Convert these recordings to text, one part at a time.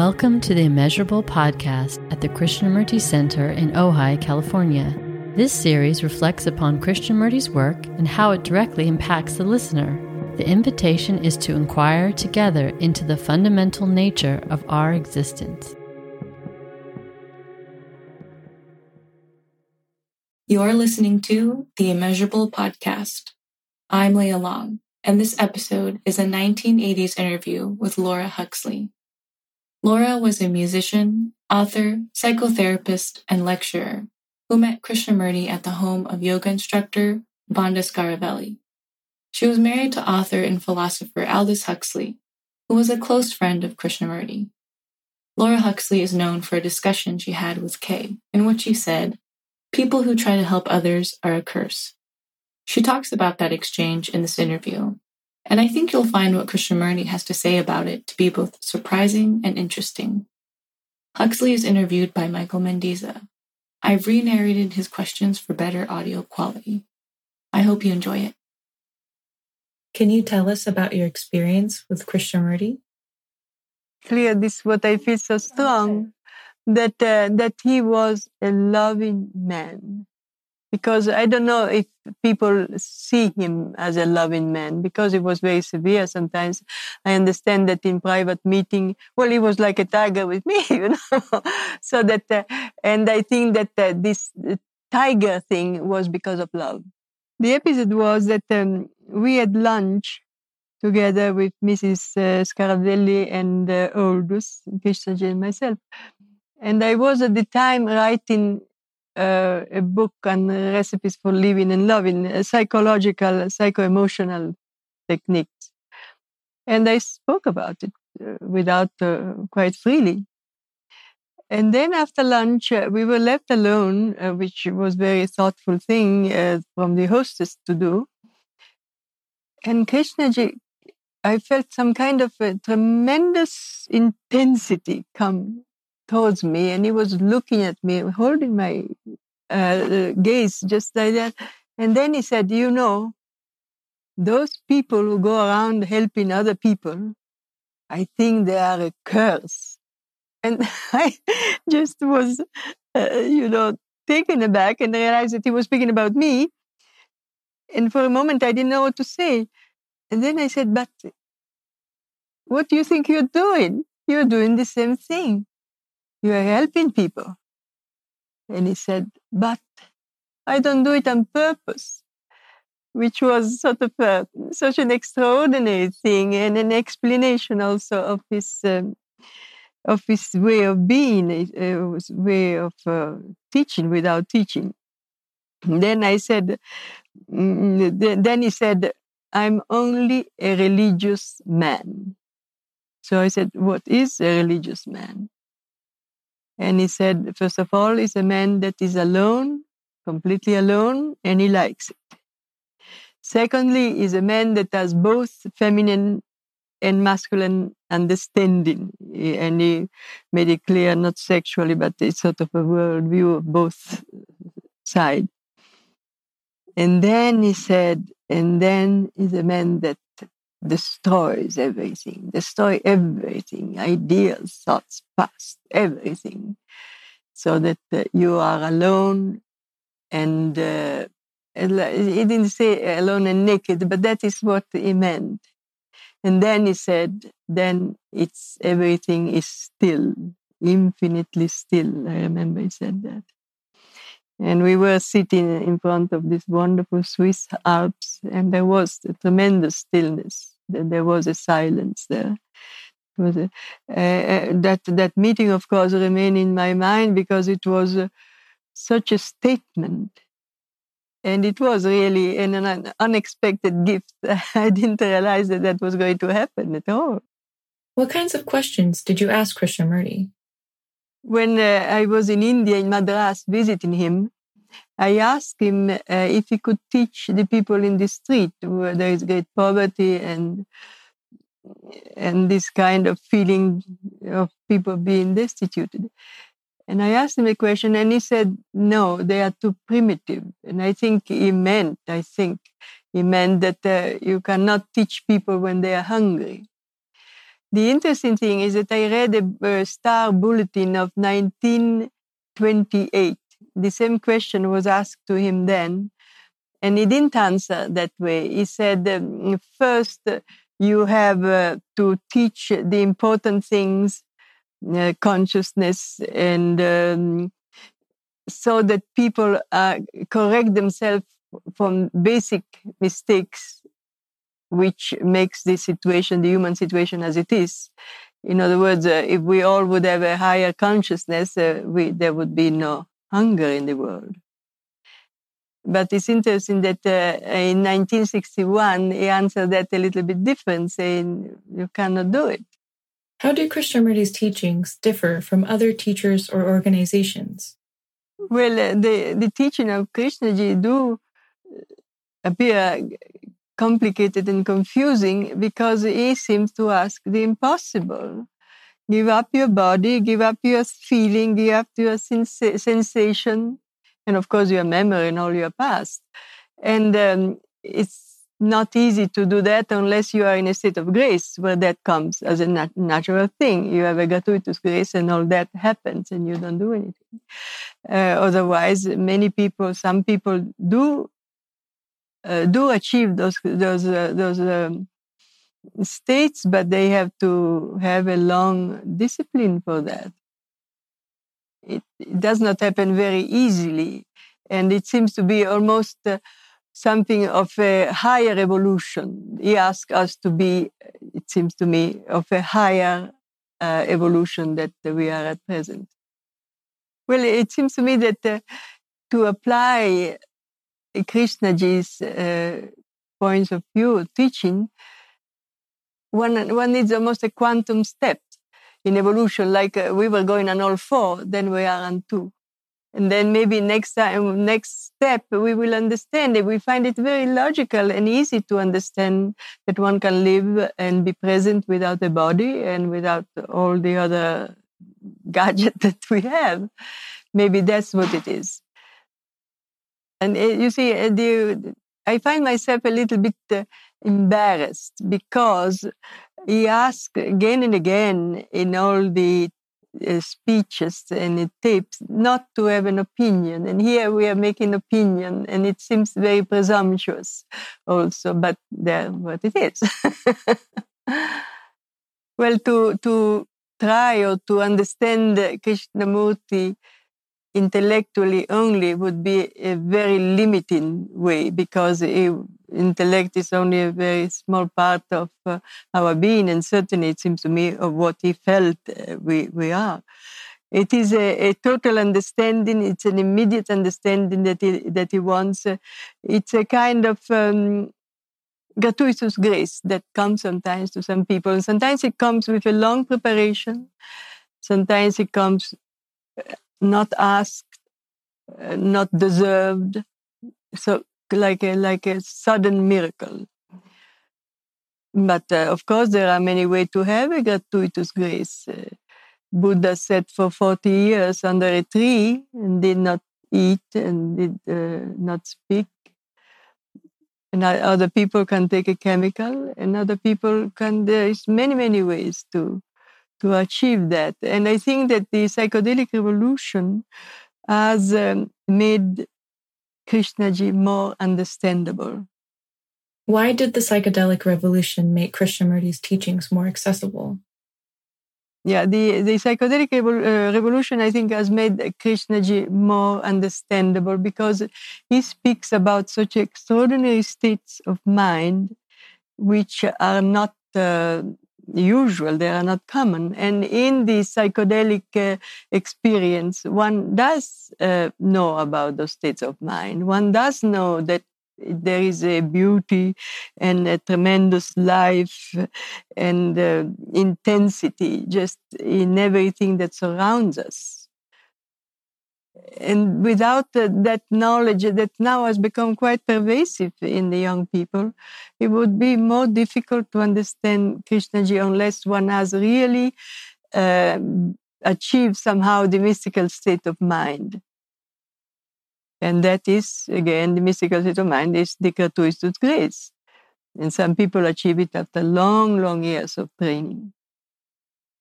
Welcome to the Immeasurable podcast at the Krishnamurti Center in Ojai, California. This series reflects upon Krishnamurti's work and how it directly impacts the listener. The invitation is to inquire together into the fundamental nature of our existence. You're listening to the Immeasurable Podcast. I'm Leah Long, and this episode is a 1980s interview with Laura Huxley. Laura was a musician, author, psychotherapist, and lecturer who met Krishnamurti at the home of yoga instructor Vanda Scaravelli. She was married to author and philosopher Aldous Huxley, who was a close friend of Krishnamurti. Laura Huxley is known for a discussion she had with Kay, in which she said, People who try to help others are a curse. She talks about that exchange in this interview, and I think you'll find what Krishnamurti has to say about it to be both surprising and interesting. Huxley is interviewed by Michael Mendizza. I've re narrated his questions for better audio quality. I hope you enjoy it. Can you tell us about your experience with Krishnamurti? Clear, this is what I feel so strong that uh, that he was a loving man because I don't know if people see him as a loving man because he was very severe sometimes. I understand that in private meeting, well, he was like a tiger with me, you know. so that, uh, and I think that uh, this uh, tiger thing was because of love. The episode was that um, we had lunch together with Mrs. Uh, Scaravelli and uh, Aldous, Krishnaji and myself. And I was at the time writing uh, a book on recipes for living and loving, psychological, psycho-emotional techniques. And I spoke about it uh, without uh, quite freely. And then after lunch, we were left alone, which was very thoughtful thing from the hostess to do. And Krishnaji, I felt some kind of a tremendous intensity come towards me and he was looking at me, holding my uh, gaze just like that. And then he said, You know, those people who go around helping other people, I think they are a curse. And I just was, uh, you know, taken aback and realized that he was speaking about me. And for a moment, I didn't know what to say. And then I said, But what do you think you're doing? You're doing the same thing. You are helping people. And he said, But I don't do it on purpose, which was sort of a, such an extraordinary thing and an explanation also of his. Um, of his way of being, uh, way of uh, teaching without teaching. And then I said, mm, then he said, I'm only a religious man. So I said, What is a religious man? And he said, first of all, he's a man that is alone, completely alone, and he likes it. Secondly, he's a man that has both feminine and masculine understanding. And he made it clear, not sexually, but it's sort of a worldview of both sides. And then he said, and then he's a man that destroys everything, destroy everything, ideas, thoughts, past, everything, so that uh, you are alone and uh, he didn't say alone and naked, but that is what he meant. And then he said, then it's everything is still, infinitely still. I remember he said that. And we were sitting in front of this wonderful Swiss Alps, and there was a tremendous stillness. There was a silence there. Was a, uh, that that meeting, of course, remained in my mind because it was uh, such a statement, and it was really an, an unexpected gift. I didn't realize that that was going to happen at all. What kinds of questions did you ask Krishnamurti? when uh, I was in India, in Madras, visiting him, I asked him uh, if he could teach the people in the street where there is great poverty and and this kind of feeling of people being destituted. And I asked him a question, and he said, "No, they are too primitive." And I think he meant, I think he meant that uh, you cannot teach people when they are hungry. the interesting thing is that I read a, a star bulletin of 1928. The same question was asked to him then, and he didn't answer that way. He said, um, first, you have uh, to teach the important things, uh, consciousness, and um, so that people uh, correct themselves from basic mistakes, which makes the situation, the human situation as it is. In other words, uh, if we all would have a higher consciousness, uh, we, there would be no hunger in the world. But it's interesting that uh, in 1961, he answered that a little bit different, saying, you cannot do it. How do Krishnamurti's teachings differ from other teachers or organizations? Well, uh, the, the teaching of Krishnaji do appear complicated and confusing because he seems to ask the impossible. Give up your body, give up your feeling, give up your sens- sensation, and of course your memory and all your past. And um, it's not easy to do that unless you are in a state of grace where that comes as a nat- natural thing. You have a gratuitous grace and all that happens and you don't do anything. Uh, otherwise, many people, some people do uh, do achieve those those uh, those um, states, but they have to have a long discipline for that it, it does not happen very easily. And it seems to be almost uh, something of a higher evolution. He asks us to be, it seems to me, of a higher uh, evolution that we are at present. Well, it seems to me that uh, to apply Krishnaji's uh, points of view, teaching, one, one needs almost a quantum step in evolution, like uh, we were going on all four, then we are on two. And then maybe next time, next step, we will understand it. We find it very logical and easy to understand that one can live and be present without a body and without all the other gadget that we have. Maybe that's what it is. And uh, you see, uh, the, I find myself a little bit uh, embarrassed because he asked again and again in all the uh, speeches and the tapes not to have an opinion. And here we are making opinion, and it seems very presumptuous also, but that's what it is. well, to, to try or to understand Krishnamurti intellectually only would be a very limiting way because intellect is only a very small part of uh, our being and certainly it seems to me of what he felt uh, we, we are. It is a, a, total understanding it's an immediate understanding that he, that he wants. It's a kind of um, gratuitous grace that comes sometimes to some people and sometimes it comes with a long preparation. Sometimes it comes not asked, uh, not deserved. So like a like a sudden miracle. But uh, of course, there are many ways to have a gratuitous grace. Uh, Buddha sat for 40 years under a tree and did not eat and did uh, not speak. And other people can take a chemical, and other people can. There is many, many ways to to achieve that. And I think that the psychedelic revolution has um, made Krishnaji more understandable. Why did the psychedelic revolution make Krishnamurti's teachings more accessible? Yeah, the, the psychedelic uh, revolution, I think, has made Krishnaji more understandable because he speaks about such extraordinary states of mind which are not uh, usual, they are not common. And in the psychedelic uh, experience, one does uh, know about those states of mind. One does know that there is a beauty and a tremendous life and uh, intensity just in everything that surrounds us and without uh, that knowledge that now has become quite pervasive in the young people, it would be more difficult to understand Krishnaji unless one has really uh, achieved somehow the mystical state of mind. And that is, again, the mystical state of mind is the gratuitous grace. And some people achieve it after long, long years of training.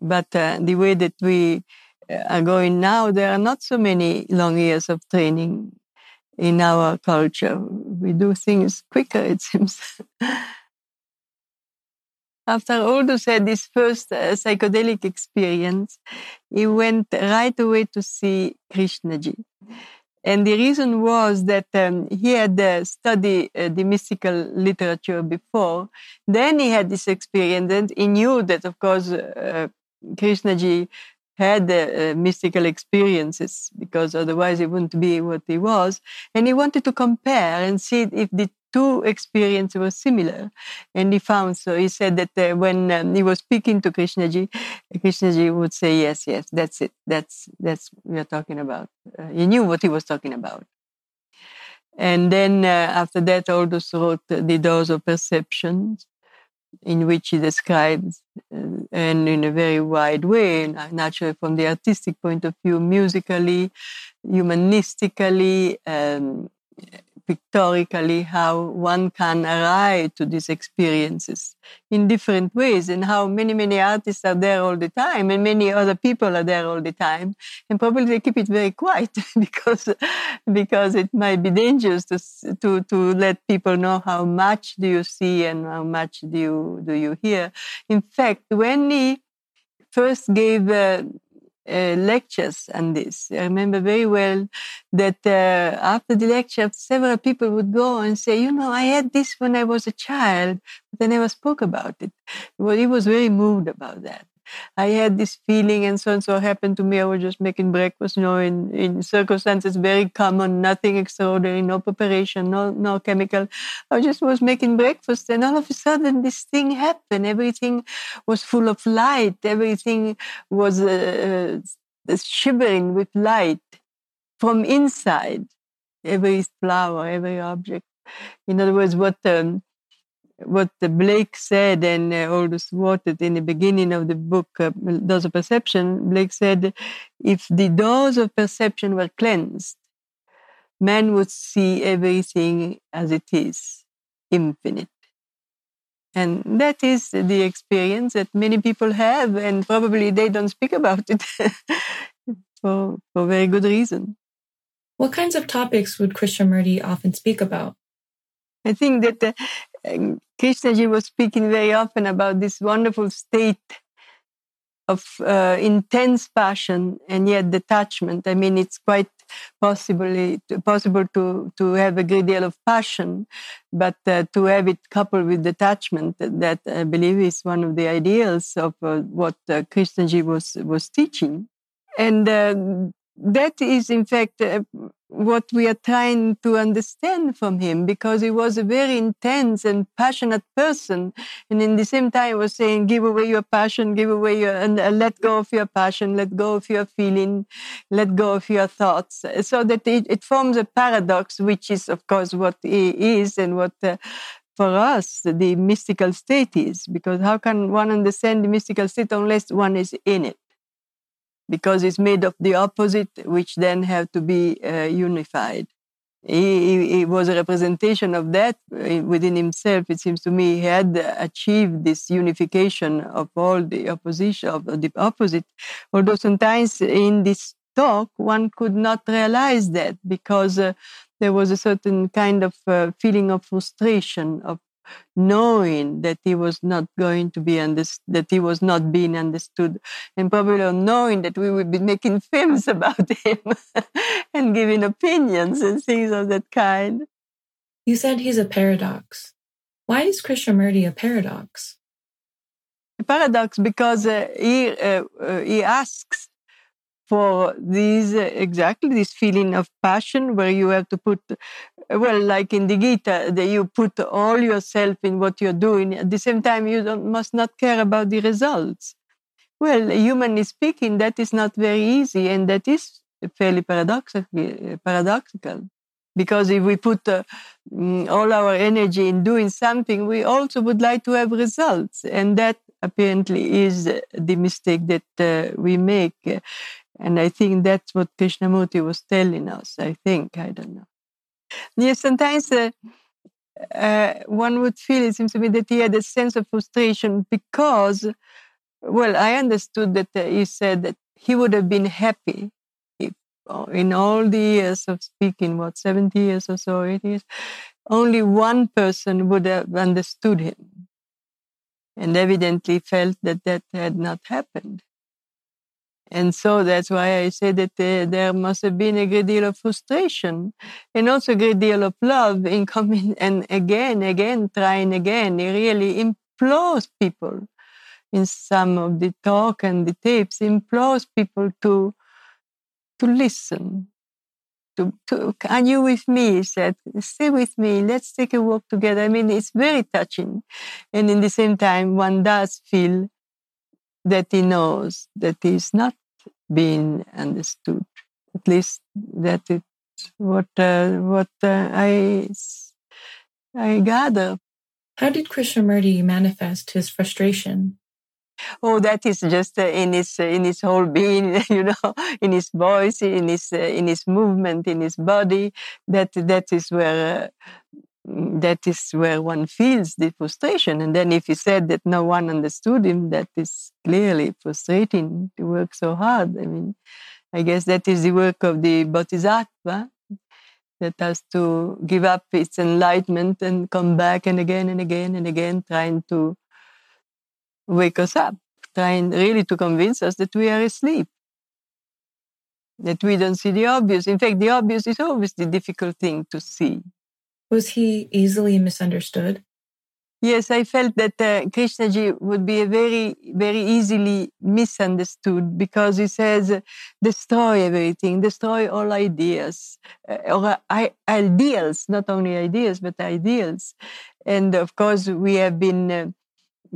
But uh, the way that we are going now, there are not so many long years of training in our culture. We do things quicker, it seems. After Aldous had his first uh, psychedelic experience, he went right away to see Krishnaji. And the reason was that um, he had uh, studied uh, the mystical literature before. Then he had this experience, and he knew that, of course, uh, Krishnaji had uh, mystical experiences because otherwise he wouldn't be what he was. And he wanted to compare and see if the two experiences were similar. And he found so. He said that uh, when um, he was speaking to Krishnaji, Krishnaji would say, "Yes, yes, that's it. That's that's we are talking about." Uh, he knew what he was talking about. And then uh, after that, Aldous wrote the Doors of Perceptions, in which he describes, uh, and in a very wide way, naturally from the artistic point of view, musically, humanistically, um, pictorically how one can arrive to these experiences in different ways and how many many artists are there all the time and many other people are there all the time and probably they keep it very quiet because because it might be dangerous to to to let people know how much do you see and how much do you do you hear. In fact when he first gave uh, uh, lectures on this. I remember very well that uh, after the lecture, several people would go and say, "You know, I had this when I was a child, but I never spoke about it." Well, he was very moved about that. I had this feeling, and so and so happened to me. I was just making breakfast, you know, in, in circumstances very common, nothing extraordinary, no preparation, no no chemical. I just was making breakfast, and all of a sudden, this thing happened. Everything was full of light. Everything was uh, uh, shivering with light from inside. Every flower, every object. In other words, what um, what Blake said and uh, Aldous quoted in the beginning of the book, uh, Doors of Perception, Blake said, if the doors of perception were cleansed, man would see everything as it is, infinite. And that is the experience that many people have, and probably they don't speak about it for, for very good reason. What kinds of topics would Krishnamurti often speak about? I think that uh, Krishnaji was speaking very often about this wonderful state of uh, intense passion and yet detachment. I mean, it's quite possibly possible to to have a great deal of passion, but uh, to have it coupled with detachment, that I believe is one of the ideals of uh, what uh, Krishnaji was was teaching, and uh, that is in fact uh, what we are trying to understand from him because he was a very intense and passionate person. And in the same time was saying give away your passion give away your and uh, let go of your passion let go of your feeling let go of your thoughts. So that it, it forms a paradox which is of course what he is and what uh, for us the mystical state is. Because how can one understand the mystical state unless one is in it because it's made of the opposite, which then have to be uh, unified. He, he, was a representation of that uh, within himself. It seems to me he had achieved this unification of all the opposition of the opposite. Although sometimes in this talk one could not realize that because uh, there was a certain kind of uh, feeling of frustration of knowing that he was not going to be understood, that he was not being understood, and probably knowing that we would be making films about him and giving opinions and things of that kind. You said he's a paradox. Why is Krishnamurti a paradox? A paradox because uh, he, uh, uh, he asks for these uh, exactly this feeling of passion where you have to put well like in the gita that you put all yourself in what you're doing. At the same time you must not care about the results. Well humanly speaking that is not very easy and that is fairly paradoxical paradoxical. Because if we put uh, mm, all our energy in doing something we also would like to have results. And that apparently is the mistake that uh, we make. And I think that's what Krishnamurti was telling us. I think, I don't know. Yes, sometimes uh, uh, one would feel, it seems to me, that he had a sense of frustration because well, I understood that uh, he said that he would have been happy if, uh, in all the years of speaking, what, 70 years or so it is, only one person would have understood him and evidently felt that that had not happened. And so that's why I say that uh, there must have been a great deal of frustration and also a great deal of love in coming and again, again, trying again. It really implores people in some of the talk and the tapes, implores people to, to listen. To, to, are you with me? He said, stay with me. Let's take a walk together. I mean, it's very touching. And in the same time, one does feel that he knows that he's not being understood. At least that is what uh, what uh, I I gather. How did Krishnamurti manifest his frustration? Oh, that is just uh, in his uh, in his whole being, you know, in his voice, in his uh, in his movement, in his body. That that is where uh, that is where one feels the frustration. And then if he said that no one understood him, that is clearly frustrating to work so hard. I mean, I guess that is the work of the bodhisattva that has to give up its enlightenment and come back and again and again and again, trying to wake us up, trying really to convince us that we are asleep, that we don't see the obvious. In fact, the obvious is always the difficult thing to see. Was he easily misunderstood? Yes, I felt that uh, Krishnaji would be very, very easily misunderstood because he says, destroy everything, destroy all ideas, uh, or uh, ideals, not only ideas, but ideals. And of course, we have been uh,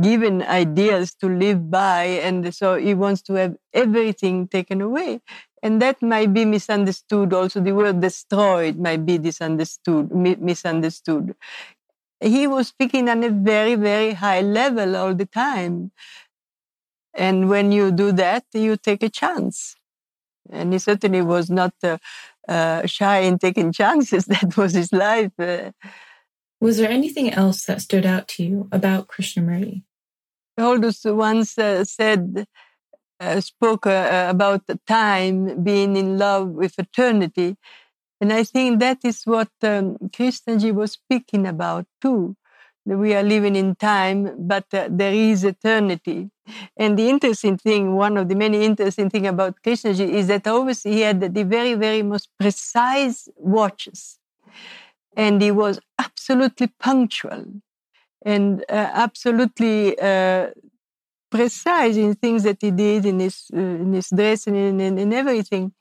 given ideals to live by, and so he wants to have everything taken away. And that might be misunderstood. Also, the word destroyed might be misunderstood. misunderstood. He was speaking on a very, very high level all the time. And when you do that, you take a chance. And he certainly was not uh, uh, shy in taking chances. That was his life. Uh, was there anything else that stood out to you about Krishnamurti? Aldous once uh, said uh, spoke uh, about time being in love with eternity. And I think that is what um, was speaking about too. We are living in time, but uh, there is eternity. And the interesting thing, one of the many interesting things about Krishnaji is that always he had the very, very most precise watches. And he was absolutely punctual and uh, absolutely uh, precise in things that he did in his uh, in his dress and in, in, in, everything,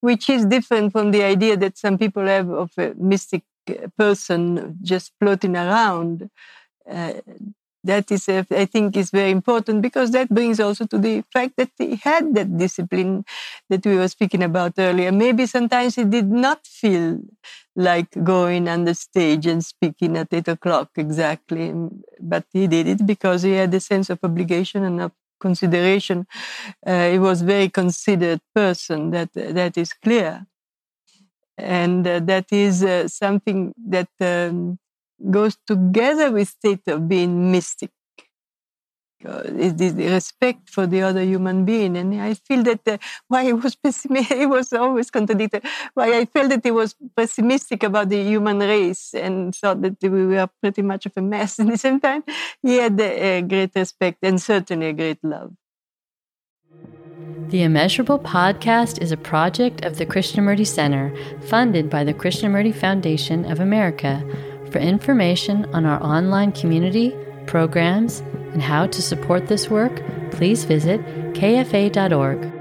which is different from the idea that some people have of a mystic uh, person just floating around. Uh, that is, uh, I think, is very important because that brings also to the fact that he had that discipline that we were speaking about earlier. Maybe sometimes he did not feel like going on the stage and speaking at eight o'clock exactly. But he did it because he had a sense of obligation and of consideration. Uh, he was a very considered person. That that is clear, and uh, that is uh, something that um, goes together with state of being mystic it is the respect for the other human being. And I feel that uh, why he was pessimistic, he was always contradicted. Why I felt that he was pessimistic about the human race and thought that we were pretty much of a mess. At the same time, he had a great respect and certainly a great love. The Immeasurable podcast is a project of the Krishnamurti Center, funded by the Krishnamurti Foundation of America. For information on our online community, programs, and how to support this work, please visit kfa.org.